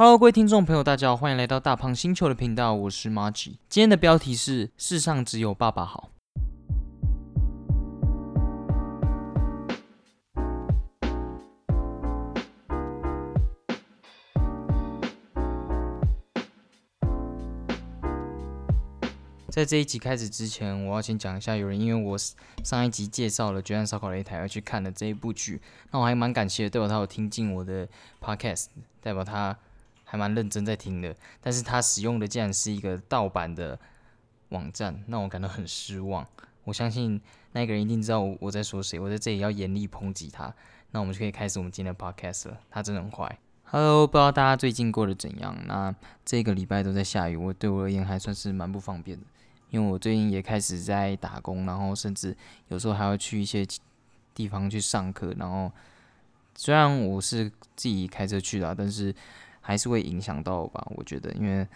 Hello，各位听众朋友，大家好，欢迎来到大胖星球的频道，我是 Margie。今天的标题是“世上只有爸爸好”。在这一集开始之前，我要先讲一下，有人因为我上一集介绍了《决战烧烤擂台》而去看了这一部剧，那我还蛮感谢的，代表他有听进我的 Podcast，代表他。还蛮认真在听的，但是他使用的竟然是一个盗版的网站，让我感到很失望。我相信那个人一定知道我在说谁，我在这里要严厉抨击他。那我们就可以开始我们今天的 podcast 了。他真的很坏。Hello，不知道大家最近过得怎样？那这个礼拜都在下雨，我对我而言还算是蛮不方便的，因为我最近也开始在打工，然后甚至有时候还要去一些地方去上课。然后虽然我是自己开车去的，但是还是会影响到吧，我觉得，因为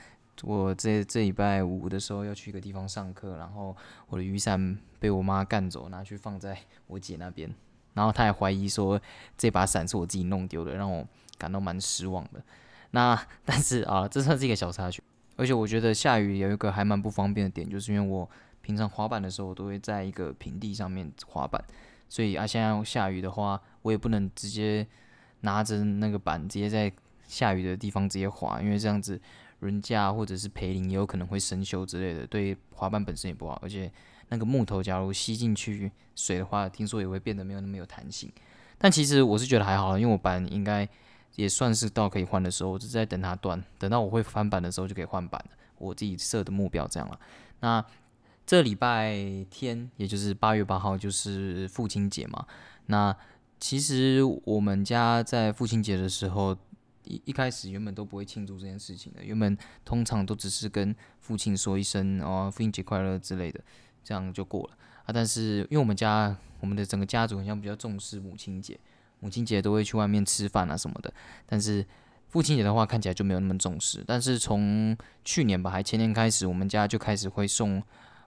我这这礼拜五的时候要去一个地方上课，然后我的雨伞被我妈干走，拿去放在 我姐那边，然后她还怀疑说这把伞是我自己弄丢的，让我感到蛮失望的。那但是啊，这算是一个小插曲，而且我觉得下雨有一个还蛮不方便的点，就是因为我平常滑板的时候我都会在一个平地上面滑板，所以啊现在下雨的话，我也不能直接拿着那个板直接在。下雨的地方直接滑，因为这样子轮架或者是培林也有可能会生锈之类的，对滑板本身也不好。而且那个木头假如吸进去水的话，听说也会变得没有那么有弹性。但其实我是觉得还好，因为我板应该也算是到可以换的时候，我只是在等它断，等到我会翻板的时候就可以换板了。我自己设的目标这样了。那这礼拜天，也就是八月八号，就是父亲节嘛。那其实我们家在父亲节的时候。一一开始原本都不会庆祝这件事情的，原本通常都只是跟父亲说一声哦父亲节快乐之类的，这样就过了啊。但是因为我们家我们的整个家族好像比较重视母亲节，母亲节都会去外面吃饭啊什么的，但是父亲节的话看起来就没有那么重视。但是从去年吧还前年开始，我们家就开始会送。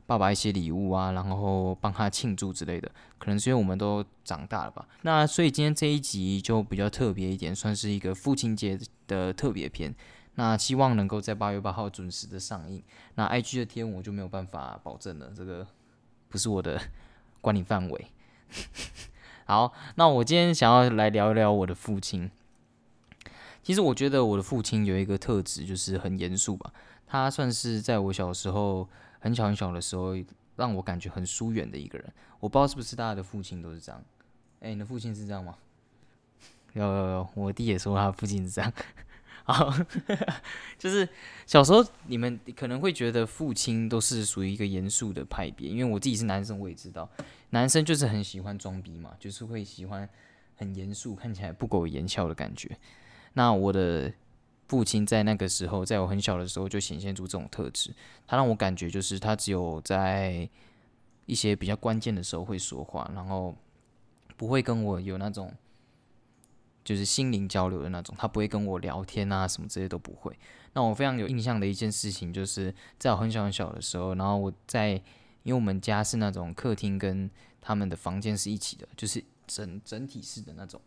爸爸一些礼物啊，然后帮他庆祝之类的，可能是因为我们都长大了吧。那所以今天这一集就比较特别一点，算是一个父亲节的特别篇。那希望能够在八月八号准时的上映。那 IG 的天我就没有办法保证了，这个不是我的管理范围。好，那我今天想要来聊一聊我的父亲。其实我觉得我的父亲有一个特质，就是很严肃吧。他算是在我小时候。很小很小的时候，让我感觉很疏远的一个人。我不知道是不是大家的父亲都是这样。哎，你的父亲是这样吗？有有有，我弟也说他父亲是这样。好，就是小时候你们可能会觉得父亲都是属于一个严肃的派别，因为我自己是男生，我也知道男生就是很喜欢装逼嘛，就是会喜欢很严肃，看起来不苟言笑的感觉。那我的。父亲在那个时候，在我很小的时候就显现出这种特质。他让我感觉就是他只有在一些比较关键的时候会说话，然后不会跟我有那种就是心灵交流的那种。他不会跟我聊天啊，什么这些都不会。那我非常有印象的一件事情，就是在我很小很小的时候，然后我在因为我们家是那种客厅跟他们的房间是一起的，就是整整体式的那种，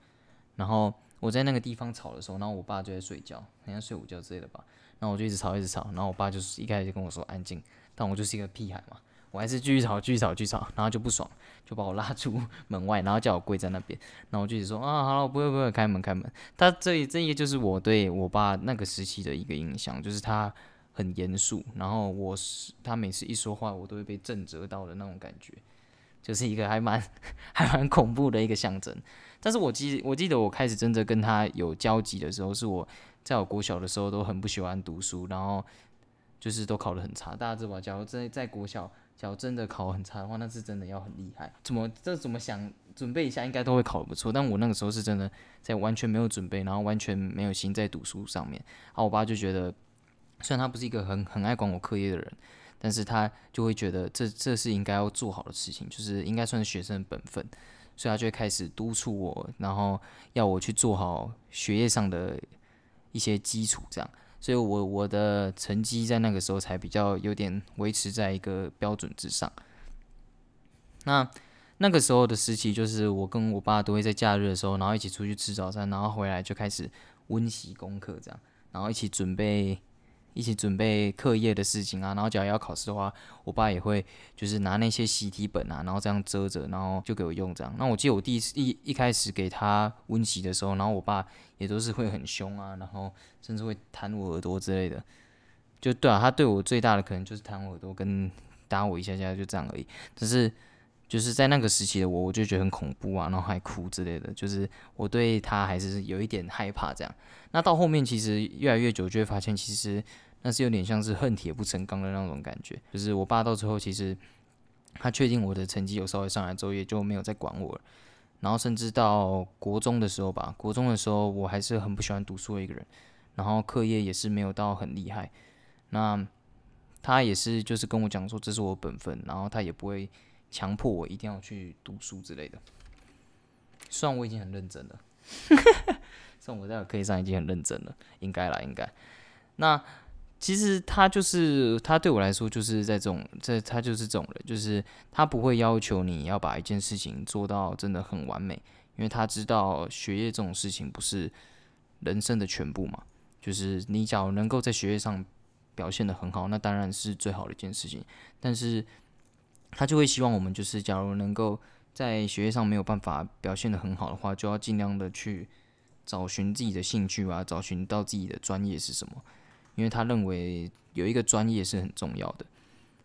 然后。我在那个地方吵的时候，然后我爸就在睡觉，好像睡午觉之类的吧。然后我就一直吵，一直吵。然后我爸就是一开始就跟我说安静，但我就是一个屁孩嘛，我还是继续吵，继续吵，继续吵。然后就不爽，就把我拉出门外，然后叫我跪在那边。然后我就一直说啊，好了，不会不会，开门开门。他这这一个就是我对我爸那个时期的一个印象，就是他很严肃，然后我是他每次一说话，我都会被震折到的那种感觉，就是一个还蛮 还蛮恐怖的一个象征。但是我记我记得我开始真的跟他有交集的时候，是我在我国小的时候都很不喜欢读书，然后就是都考得很差。大家知道吧，假如在在国小，假如真的考很差的话，那是真的要很厉害。怎么这怎么想准备一下，应该都会考得不错。但我那个时候是真的在完全没有准备，然后完全没有心在读书上面。然后我爸就觉得，虽然他不是一个很很爱管我课业的人，但是他就会觉得这这是应该要做好的事情，就是应该算是学生的本分。所以他就会开始督促我，然后要我去做好学业上的一些基础，这样，所以我我的成绩在那个时候才比较有点维持在一个标准之上。那那个时候的时期，就是我跟我爸都会在假日的时候，然后一起出去吃早餐，然后回来就开始温习功课，这样。然后一起准备。一起准备课业的事情啊，然后假如要考试的话，我爸也会就是拿那些习题本啊，然后这样遮着，然后就给我用这样。那我记得我第一次一一开始给他温习的时候，然后我爸也都是会很凶啊，然后甚至会弹我耳朵之类的。就对啊，他对我最大的可能就是弹我耳朵跟打我一下下，就这样而已。但是就是在那个时期的我，我就觉得很恐怖啊，然后还哭之类的，就是我对他还是有一点害怕这样。那到后面其实越来越久，就会发现其实。那是有点像是恨铁不成钢的那种感觉，就是我爸到最后其实他确定我的成绩有稍微上来之后，也就没有再管我了。然后甚至到国中的时候吧，国中的时候我还是很不喜欢读书的一个人，然后课业也是没有到很厉害。那他也是就是跟我讲说这是我本分，然后他也不会强迫我一定要去读书之类的。虽然我已经很认真了，虽然我在课业上已经很认真了，应该啦，应该。那。其实他就是他对我来说就是在这种在他就是这种人，就是他不会要求你要把一件事情做到真的很完美，因为他知道学业这种事情不是人生的全部嘛。就是你假如能够在学业上表现的很好，那当然是最好的一件事情。但是他就会希望我们就是假如能够在学业上没有办法表现的很好的话，就要尽量的去找寻自己的兴趣啊，找寻到自己的专业是什么。因为他认为有一个专业是很重要的，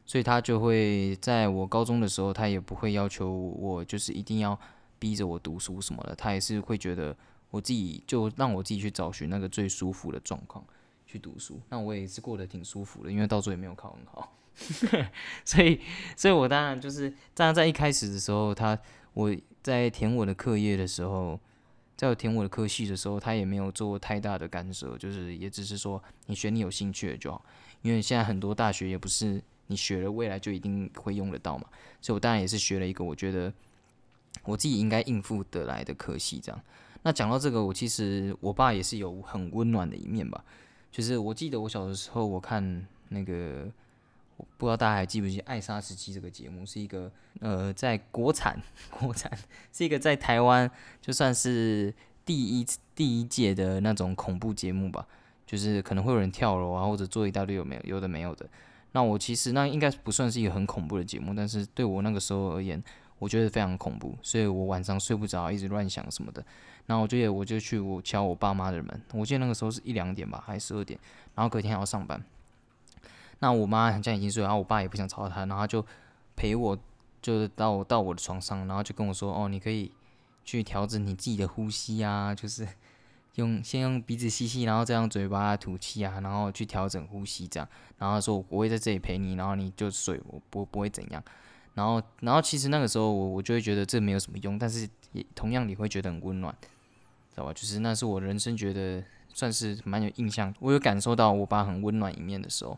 所以他就会在我高中的时候，他也不会要求我就是一定要逼着我读书什么的，他也是会觉得我自己就让我自己去找寻那个最舒服的状况去读书。那我也是过得挺舒服的，因为到最后也没有考很好，所以，所以我当然就是当然在一开始的时候，他我在填我的课业的时候。在我填我的科系的时候，他也没有做太大的干涉，就是也只是说你选你有兴趣的就好。因为现在很多大学也不是你学了未来就一定会用得到嘛，所以我当然也是学了一个我觉得我自己应该应付得来的科系这样。那讲到这个，我其实我爸也是有很温暖的一面吧，就是我记得我小的时候我看那个。不知道大家还记不记《爱莎时期》这个节目，是一个呃，在国产国产是一个在台湾就算是第一第一届的那种恐怖节目吧，就是可能会有人跳楼啊，或者做一大堆有没有有的没有的。那我其实那应该不算是一个很恐怖的节目，但是对我那个时候而言，我觉得非常恐怖，所以我晚上睡不着，一直乱想什么的。然后我就我就去我敲我爸妈的门，我记得那个时候是一两点吧，还是十二点，然后隔天还要上班。那我妈好像已经睡，然后我爸也不想吵她，然后就陪我，就是到到我的床上，然后就跟我说：“哦，你可以去调整你自己的呼吸啊，就是用先用鼻子吸气，然后再用嘴巴吐气啊，然后去调整呼吸这样。”然后说：“我会在这里陪你，然后你就睡，我不不会怎样。”然后，然后其实那个时候我我就会觉得这没有什么用，但是也同样你会觉得很温暖，知道吧？就是那是我人生觉得算是蛮有印象，我有感受到我爸很温暖一面的时候。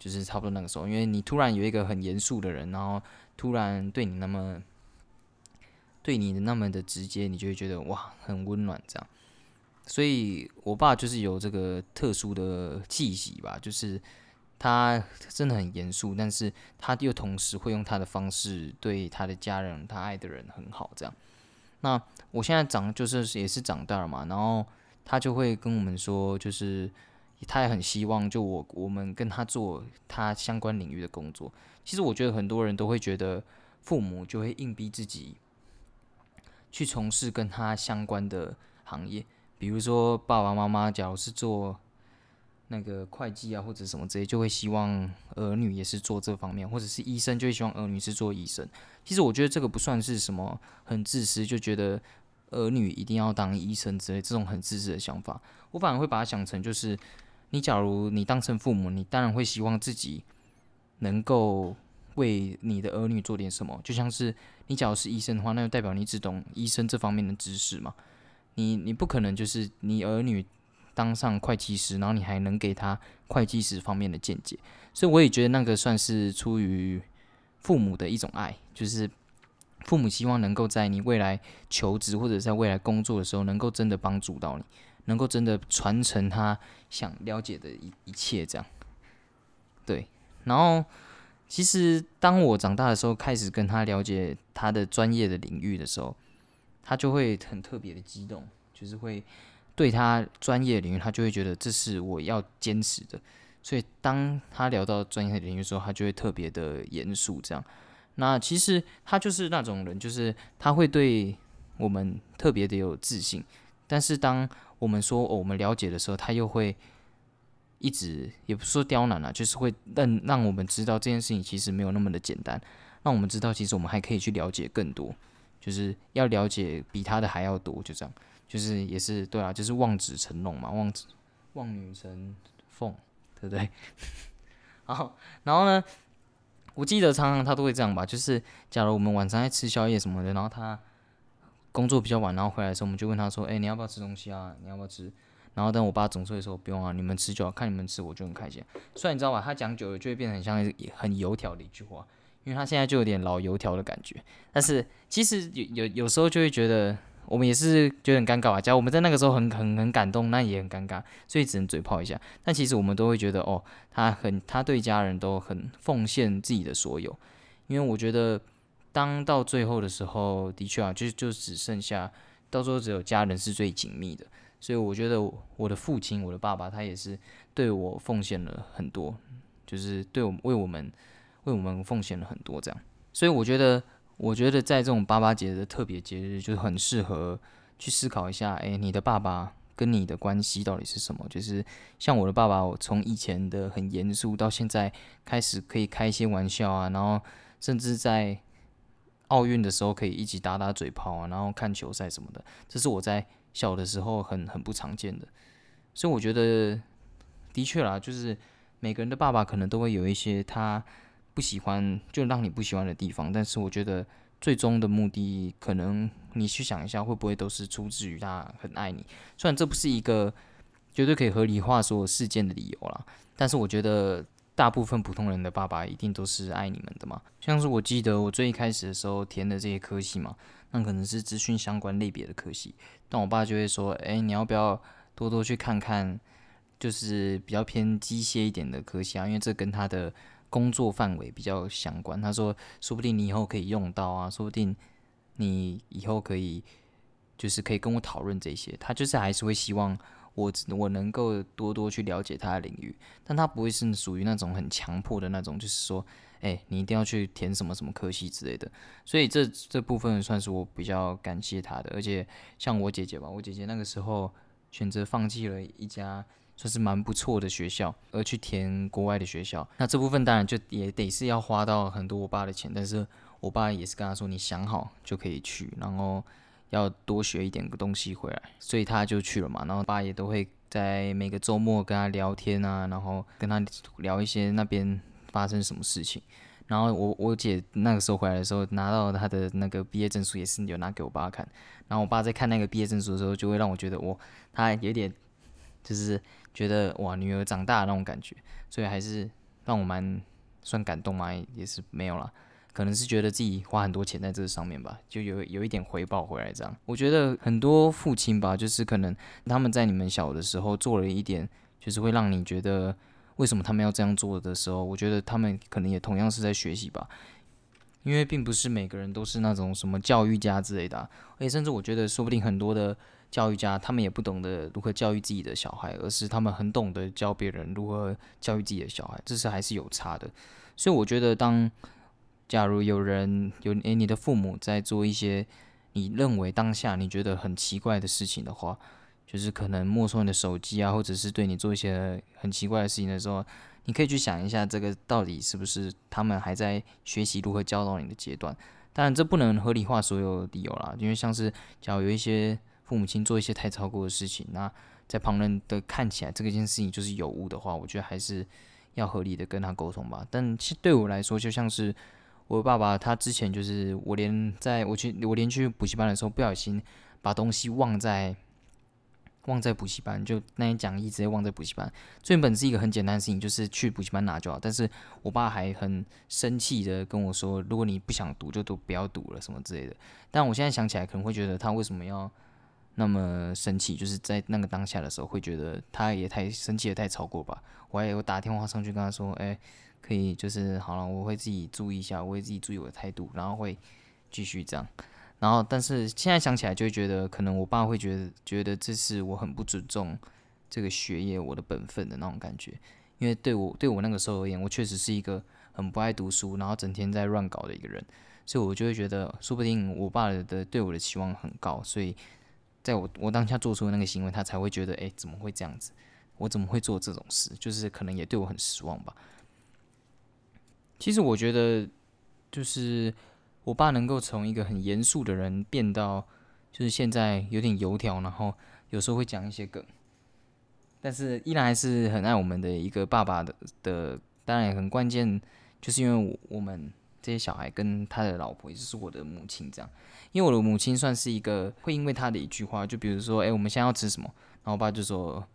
就是差不多那个时候，因为你突然有一个很严肃的人，然后突然对你那么对你的那么的直接，你就会觉得哇，很温暖这样。所以我爸就是有这个特殊的气息吧，就是他真的很严肃，但是他又同时会用他的方式对他的家人、他爱的人很好这样。那我现在长就是也是长大了嘛，然后他就会跟我们说，就是。他也很希望，就我我们跟他做他相关领域的工作。其实我觉得很多人都会觉得，父母就会硬逼自己去从事跟他相关的行业。比如说爸爸妈妈，假如是做那个会计啊，或者什么之类，就会希望儿女也是做这方面；或者是医生，就会希望儿女是做医生。其实我觉得这个不算是什么很自私，就觉得儿女一定要当医生之类这种很自私的想法。我反而会把它想成就是。你假如你当成父母，你当然会希望自己能够为你的儿女做点什么。就像是你假如是医生的话，那就代表你只懂医生这方面的知识嘛。你你不可能就是你儿女当上会计师，然后你还能给他会计师方面的见解。所以我也觉得那个算是出于父母的一种爱，就是父母希望能够在你未来求职或者在未来工作的时候，能够真的帮助到你。能够真的传承他想了解的一一切，这样，对。然后，其实当我长大的时候，开始跟他了解他的专业的领域的时候，他就会很特别的激动，就是会对他专业领域，他就会觉得这是我要坚持的。所以当他聊到专业领域的时候，他就会特别的严肃。这样，那其实他就是那种人，就是他会对我们特别的有自信。但是当我们说我们了解的时候，他又会一直也不是说刁难啊，就是会让让我们知道这件事情其实没有那么的简单，让我们知道其实我们还可以去了解更多，就是要了解比他的还要多，就这样，就是也是对啊，就是望子成龙嘛，望子望女成凤。对不对？好，然后呢？我记得常常他都会这样吧，就是假如我们晚上在吃宵夜什么的，然后他工作比较晚，然后回来的时候，我们就问他说：“哎，你要不要吃东西啊？你要不要吃？”然后等我爸总说的时候，不用啊，你们吃就好，看你们吃，我就很开心。虽然你知道吧，他讲久了就会变得很像很油条的一句话，因为他现在就有点老油条的感觉。但是其实有有有时候就会觉得。我们也是觉得很尴尬啊，假如我们在那个时候很很很感动，那也很尴尬，所以只能嘴炮一下。但其实我们都会觉得，哦，他很，他对家人都很奉献自己的所有。因为我觉得，当到最后的时候，的确啊，就就只剩下，到时候只有家人是最紧密的。所以我觉得我的父亲，我的爸爸，他也是对我奉献了很多，就是对我为我们为我们奉献了很多这样。所以我觉得。我觉得在这种八八节的特别节日，就是很适合去思考一下，哎，你的爸爸跟你的关系到底是什么？就是像我的爸爸，我从以前的很严肃，到现在开始可以开一些玩笑啊，然后甚至在奥运的时候可以一起打打嘴炮啊，然后看球赛什么的，这是我在小的时候很很不常见的。所以我觉得，的确啦，就是每个人的爸爸可能都会有一些他。不喜欢就让你不喜欢的地方，但是我觉得最终的目的，可能你去想一下，会不会都是出自于他很爱你？虽然这不是一个绝对可以合理化所有事件的理由啦，但是我觉得大部分普通人的爸爸一定都是爱你们的嘛。像是我记得我最一开始的时候填的这些科系嘛，那可能是资讯相关类别的科系，但我爸就会说：“哎，你要不要多多去看看，就是比较偏机械一点的科系啊？因为这跟他的。”工作范围比较相关，他说，说不定你以后可以用到啊，说不定你以后可以，就是可以跟我讨论这些。他就是还是会希望我我能够多多去了解他的领域，但他不会是属于那种很强迫的那种，就是说，哎，你一定要去填什么什么科系之类的。所以这这部分算是我比较感谢他的，而且像我姐姐吧，我姐姐那个时候选择放弃了一家。算是蛮不错的学校，而去填国外的学校，那这部分当然就也得是要花到很多我爸的钱，但是我爸也是跟他说，你想好就可以去，然后要多学一点东西回来，所以他就去了嘛。然后爸也都会在每个周末跟他聊天啊，然后跟他聊一些那边发生什么事情。然后我我姐那个时候回来的时候，拿到他的那个毕业证书也是有拿给我爸看，然后我爸在看那个毕业证书的时候，就会让我觉得我他有点就是。觉得哇，女儿长大那种感觉，所以还是让我蛮算感动嘛，也是没有了，可能是觉得自己花很多钱在这个上面吧，就有有一点回报回来这样。我觉得很多父亲吧，就是可能他们在你们小的时候做了一点，就是会让你觉得为什么他们要这样做的时候，我觉得他们可能也同样是在学习吧，因为并不是每个人都是那种什么教育家之类的，而且甚至我觉得说不定很多的。教育家他们也不懂得如何教育自己的小孩，而是他们很懂得教别人如何教育自己的小孩，这是还是有差的。所以我觉得，当假如有人有诶，你的父母在做一些你认为当下你觉得很奇怪的事情的话，就是可能没收你的手机啊，或者是对你做一些很奇怪的事情的时候，你可以去想一下，这个到底是不是他们还在学习如何教导你的阶段？当然，这不能合理化所有理由啦，因为像是假如有一些。父母亲做一些太超过的事情，那在旁人的看起来，这个件事情就是有误的话，我觉得还是要合理的跟他沟通吧。但其实对我来说，就像是我爸爸，他之前就是我连在我去我连去补习班的时候，不小心把东西忘在忘在补习班，就那些讲义直接忘在补习班。这原本是一个很简单的事情，就是去补习班拿就好。但是我爸还很生气的跟我说：“如果你不想读，就都不要读了，什么之类的。”但我现在想起来，可能会觉得他为什么要？那么生气，就是在那个当下的时候，会觉得他也太生气，也太超过吧。我还有打电话上去跟他说：“哎，可以，就是好了，我会自己注意一下，我会自己注意我的态度，然后会继续这样。”然后，但是现在想起来就会觉得，可能我爸会觉得觉得这是我很不尊重这个学业我的本分的那种感觉。因为对我对我那个时候而言，我确实是一个很不爱读书，然后整天在乱搞的一个人，所以我就会觉得，说不定我爸的对我的期望很高，所以在我我当下做出的那个行为，他才会觉得，哎，怎么会这样子？我怎么会做这种事？就是可能也对我很失望吧。其实我觉得，就是我爸能够从一个很严肃的人变到，就是现在有点油条，然后有时候会讲一些梗，但是依然还是很爱我们的一个爸爸的的。当然也很关键，就是因为我们这些小孩跟他的老婆，也就是我的母亲这样。因为我的母亲算是一个会因为他的一句话，就比如说，哎，我们现在要吃什么？然后我爸就说。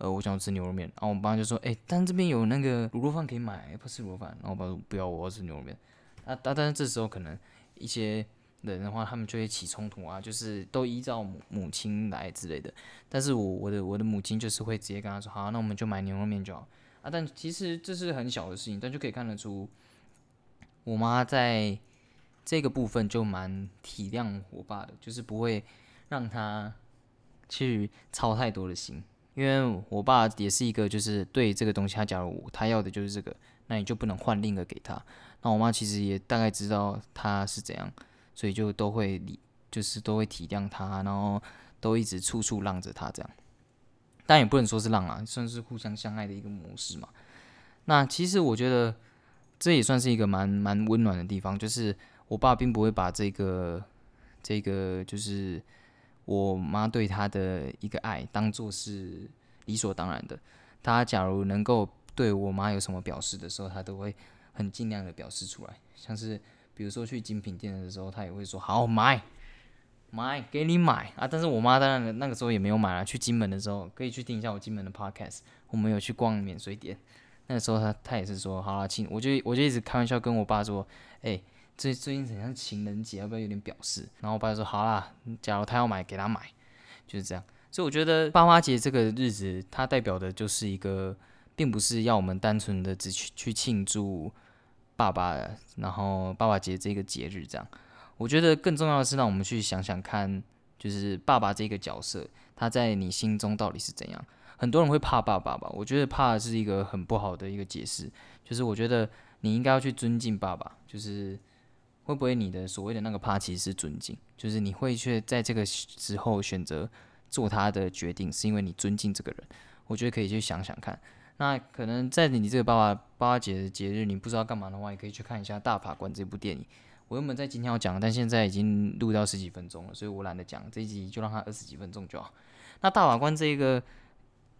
呃，我想吃牛肉面，然后我爸就说：“哎，但这边有那个卤肉饭可以买，不吃卤肉饭。”然后我爸说：“不要，我要吃牛肉面。”啊，但但是这时候可能一些人的话，他们就会起冲突啊，就是都依照母母亲来之类的。但是我我的我的母亲就是会直接跟他说：“好，那我们就买牛肉面就好。”啊，但其实这是很小的事情，但就可以看得出，我妈在这个部分就蛮体谅我爸的，就是不会让他去操太多的心。因为我爸也是一个，就是对这个东西，他假如他要的就是这个，那你就不能换另一个给他。那我妈其实也大概知道他是怎样，所以就都会理，就是都会体谅他，然后都一直处处让着他这样。但也不能说是让啊，算是互相相爱的一个模式嘛。那其实我觉得这也算是一个蛮蛮温暖的地方，就是我爸并不会把这个这个就是。我妈对他的一个爱当做是理所当然的。他假如能够对我妈有什么表示的时候，他都会很尽量的表示出来。像是比如说去精品店的时候，他也会说好买买给你买啊。但是我妈当然那个时候也没有买啊。去金门的时候可以去听一下我金门的 podcast，我们有去逛免税店。那时候他他也是说好了，亲，我就我就一直开玩笑跟我爸说，哎。最最近很像情人节，要不要有点表示？然后我爸就说好啦，假如他要买，给他买，就是这样。所以我觉得爸妈节这个日子，它代表的就是一个，并不是要我们单纯的只去去庆祝爸爸，然后爸爸节这个节日这样。我觉得更重要的是让我们去想想看，就是爸爸这个角色，他在你心中到底是怎样？很多人会怕爸爸吧？我觉得怕是一个很不好的一个解释，就是我觉得你应该要去尊敬爸爸，就是。会不会你的所谓的那个怕其实是尊敬，就是你会去在这个时候选择做他的决定，是因为你尊敬这个人？我觉得可以去想想看。那可能在你这个爸爸爸爸节的节日，你不知道干嘛的话，也可以去看一下《大法官》这部电影。我原本在今天要讲，但现在已经录到十几分钟了，所以我懒得讲这一集，就让它二十几分钟就好。那《大法官》这个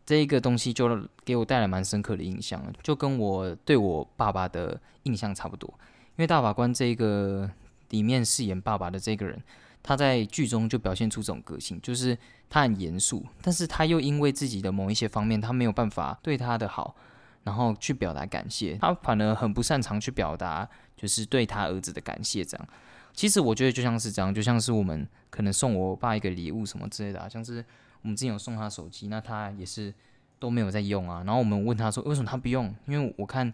这一个东西，就给我带来蛮深刻的印象，就跟我对我爸爸的印象差不多。因为大法官这个里面饰演爸爸的这个人，他在剧中就表现出这种个性，就是他很严肃，但是他又因为自己的某一些方面，他没有办法对他的好，然后去表达感谢，他反而很不擅长去表达，就是对他儿子的感谢这样。其实我觉得就像是这样，就像是我们可能送我爸一个礼物什么之类的，啊，像是我们之前有送他手机，那他也是都没有在用啊，然后我们问他说为什么他不用？因为我看。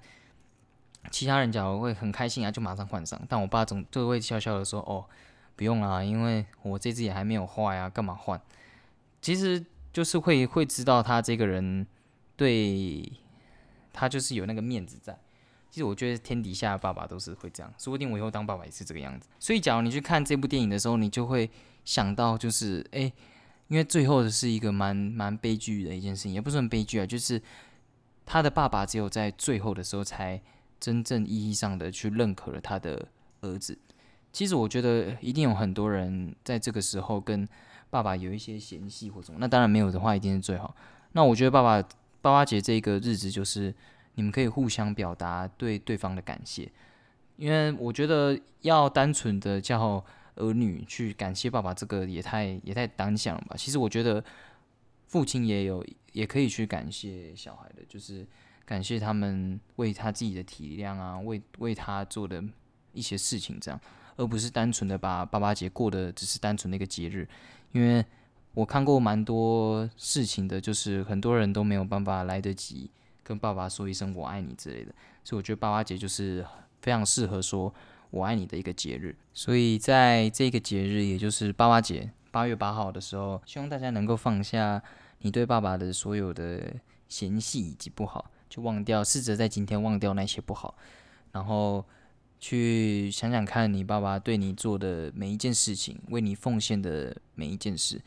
其他人假如会很开心啊，就马上换上。但我爸总就会笑笑的说：“哦，不用啦，因为我这只也还没有坏啊，干嘛换？”其实就是会 会知道他这个人对他就是有那个面子在。其实我觉得天底下的爸爸都是会这样，说不定我以后当爸爸也是这个样子。所以，假如你去看这部电影的时候，你就会想到，就是诶，因为最后的是一个蛮蛮悲剧的一件事情，也不算悲剧啊，就是他的爸爸只有在最后的时候才。真正意义上的去认可了他的儿子，其实我觉得一定有很多人在这个时候跟爸爸有一些嫌隙或什么，那当然没有的话一定是最好。那我觉得爸爸爸爸节这个日子就是你们可以互相表达对对方的感谢，因为我觉得要单纯的叫儿女去感谢爸爸，这个也太也太单向了吧。其实我觉得父亲也有也可以去感谢小孩的，就是。感谢他们为他自己的体谅啊，为为他做的一些事情，这样，而不是单纯的把爸爸节过的只是单纯的一个节日。因为我看过蛮多事情的，就是很多人都没有办法来得及跟爸爸说一声“我爱你”之类的，所以我觉得爸爸节就是非常适合说我爱你的一个节日。所以在这个节日，也就是爸爸节，八月八号的时候，希望大家能够放下你对爸爸的所有的嫌隙以及不好，就忘掉，试着在今天忘掉那些不好，然后去想想看你爸爸对你做的每一件事情，为你奉献的每一件事。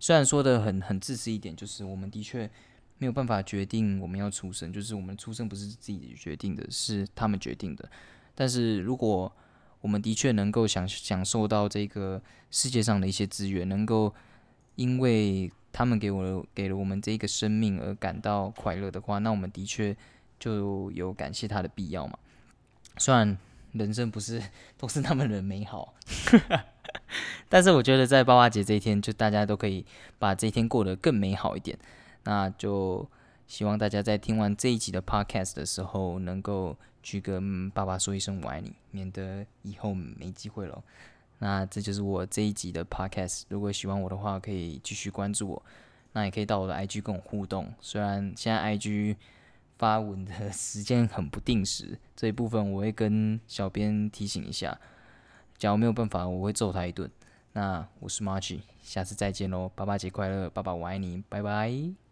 虽然说的很很自私一点，就是我们的确没有办法决定我们要出生，就是我们出生不是自己决定的，是他们决定的。但是如果我们的确能够享享受到这个世界上的一些资源，能够因为他们给我给了我们这个生命而感到快乐的话，那我们的确就有感谢他的必要嘛。虽然人生不是都是那么的美好。但是我觉得在爸爸节这一天，就大家都可以把这一天过得更美好一点。那就希望大家在听完这一集的 podcast 的时候，能够去跟爸爸说一声我爱你，免得以后没机会了。那这就是我这一集的 podcast。如果喜欢我的话，可以继续关注我。那也可以到我的 IG 跟我互动。虽然现在 IG 发文的时间很不定时，这一部分我会跟小编提醒一下。假如没有办法，我会揍他一顿。那我是 March，下次再见喽！爸爸节快乐，爸爸我爱你，拜拜。